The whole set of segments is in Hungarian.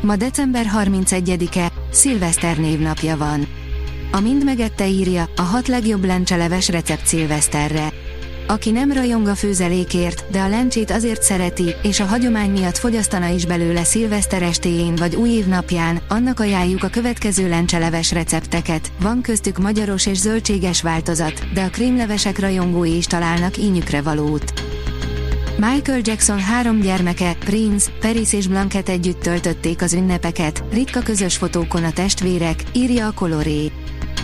Ma december 31-e, szilveszter névnapja van. A Mind megette írja, a hat legjobb lencseleves recept szilveszterre. Aki nem rajong a főzelékért, de a lencsét azért szereti, és a hagyomány miatt fogyasztana is belőle szilveszter estéjén vagy új év annak ajánljuk a következő lencseleves recepteket. Van köztük magyaros és zöldséges változat, de a krémlevesek rajongói is találnak ínyükre valót. Michael Jackson három gyermeke, Prince, Paris és Blanket együtt töltötték az ünnepeket, ritka közös fotókon a testvérek, írja a Coloré.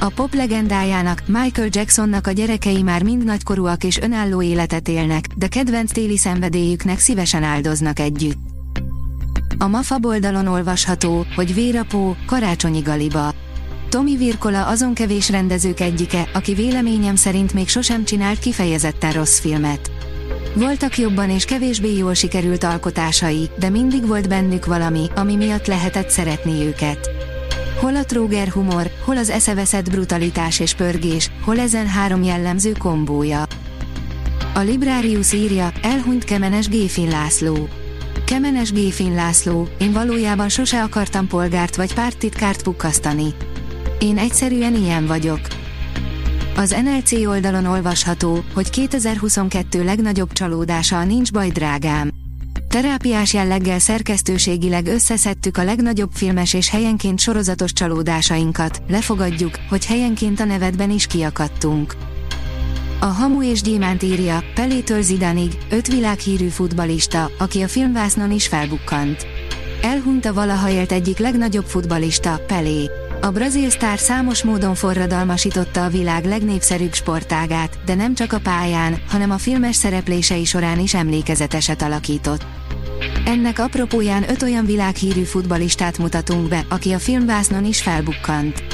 A pop legendájának, Michael Jacksonnak a gyerekei már mind nagykorúak és önálló életet élnek, de kedvenc téli szenvedélyüknek szívesen áldoznak együtt. A MAFA oldalon olvasható, hogy Vérapó, karácsonyi galiba. Tomi Virkola azon kevés rendezők egyike, aki véleményem szerint még sosem csinált kifejezetten rossz filmet. Voltak jobban és kevésbé jól sikerült alkotásai, de mindig volt bennük valami, ami miatt lehetett szeretni őket. Hol a tróger humor, hol az eszeveszett brutalitás és pörgés, hol ezen három jellemző kombója. A Librarius írja, elhunyt Kemenes Géfin László. Kemenes Géfin László, én valójában sose akartam polgárt vagy párttitkárt pukkasztani. Én egyszerűen ilyen vagyok. Az NLC oldalon olvasható, hogy 2022 legnagyobb csalódása a Nincs baj drágám. Terápiás jelleggel szerkesztőségileg összeszedtük a legnagyobb filmes és helyenként sorozatos csalódásainkat, lefogadjuk, hogy helyenként a nevedben is kiakadtunk. A Hamu és Gyémánt írja, Pelétől Zidanig, öt világhírű futbalista, aki a filmvásznon is felbukkant. Elhunyt a valaha élt egyik legnagyobb futbalista, Pelé. A brazil sztár számos módon forradalmasította a világ legnépszerűbb sportágát, de nem csak a pályán, hanem a filmes szereplései során is emlékezeteset alakított. Ennek apropóján öt olyan világhírű futbalistát mutatunk be, aki a filmvásznon is felbukkant.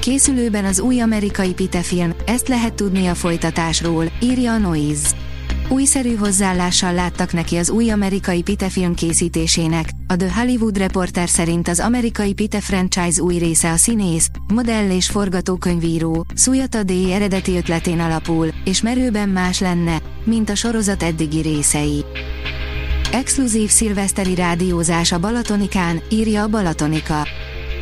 Készülőben az új amerikai Pite film, ezt lehet tudni a folytatásról, írja a Noise. Újszerű hozzáállással láttak neki az új amerikai Pite film készítésének. A The Hollywood Reporter szerint az amerikai Pite franchise új része a színész, modell és forgatókönyvíró, Sujata D. eredeti ötletén alapul, és merőben más lenne, mint a sorozat eddigi részei. Exkluzív szilveszteri rádiózás a Balatonikán, írja a Balatonika.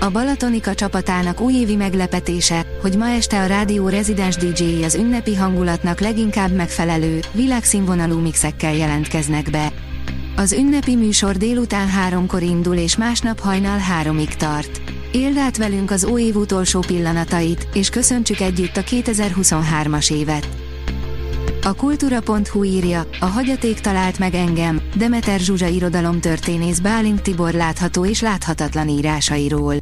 A Balatonika csapatának újévi meglepetése, hogy ma este a rádió rezidens DJ az ünnepi hangulatnak leginkább megfelelő, világszínvonalú mixekkel jelentkeznek be. Az ünnepi műsor délután háromkor indul és másnap hajnal háromig tart. Éld át velünk az új év utolsó pillanatait, és köszöntsük együtt a 2023-as évet! A kultúra.hu írja, a hagyaték talált meg engem, Demeter Zsuzsa irodalomtörténész Bálint Tibor látható és láthatatlan írásairól.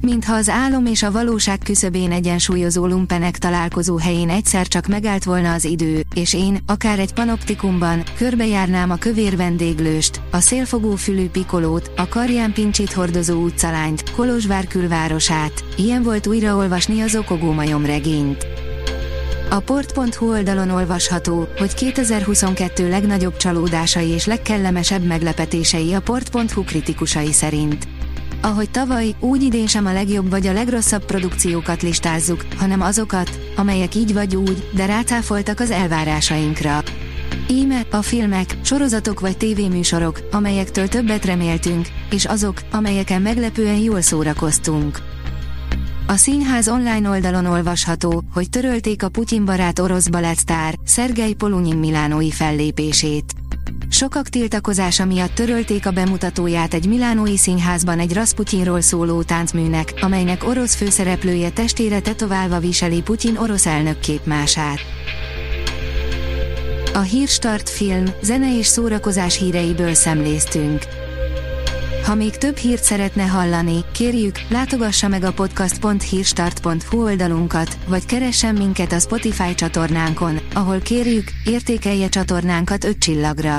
Mintha az álom és a valóság küszöbén egyensúlyozó lumpenek találkozó helyén egyszer csak megállt volna az idő, és én, akár egy panoptikumban, körbejárnám a kövér vendéglőst, a szélfogó fülű pikolót, a karján pincsit hordozó utcalányt, Kolozsvár külvárosát, ilyen volt újraolvasni az okogó majom regényt. A port.hu oldalon olvasható, hogy 2022 legnagyobb csalódásai és legkellemesebb meglepetései a port.hu kritikusai szerint. Ahogy tavaly, úgy idén a legjobb vagy a legrosszabb produkciókat listázzuk, hanem azokat, amelyek így vagy úgy, de rácáfoltak az elvárásainkra. Íme, a filmek, sorozatok vagy tévéműsorok, amelyektől többet reméltünk, és azok, amelyeken meglepően jól szórakoztunk. A színház online oldalon olvasható, hogy törölték a Putyin barát orosz balettsztár, Szergej Polunyin milánói fellépését. Sokak tiltakozása miatt törölték a bemutatóját egy milánói színházban egy Rasputyinról szóló táncműnek, amelynek orosz főszereplője testére tetoválva viseli Putyin orosz elnök képmását. A Hírstart film, zene és szórakozás híreiből szemléztünk. Ha még több hírt szeretne hallani, kérjük, látogassa meg a podcast.hírstart.hu oldalunkat, vagy keressen minket a Spotify csatornánkon, ahol kérjük, értékelje csatornánkat 5 csillagra.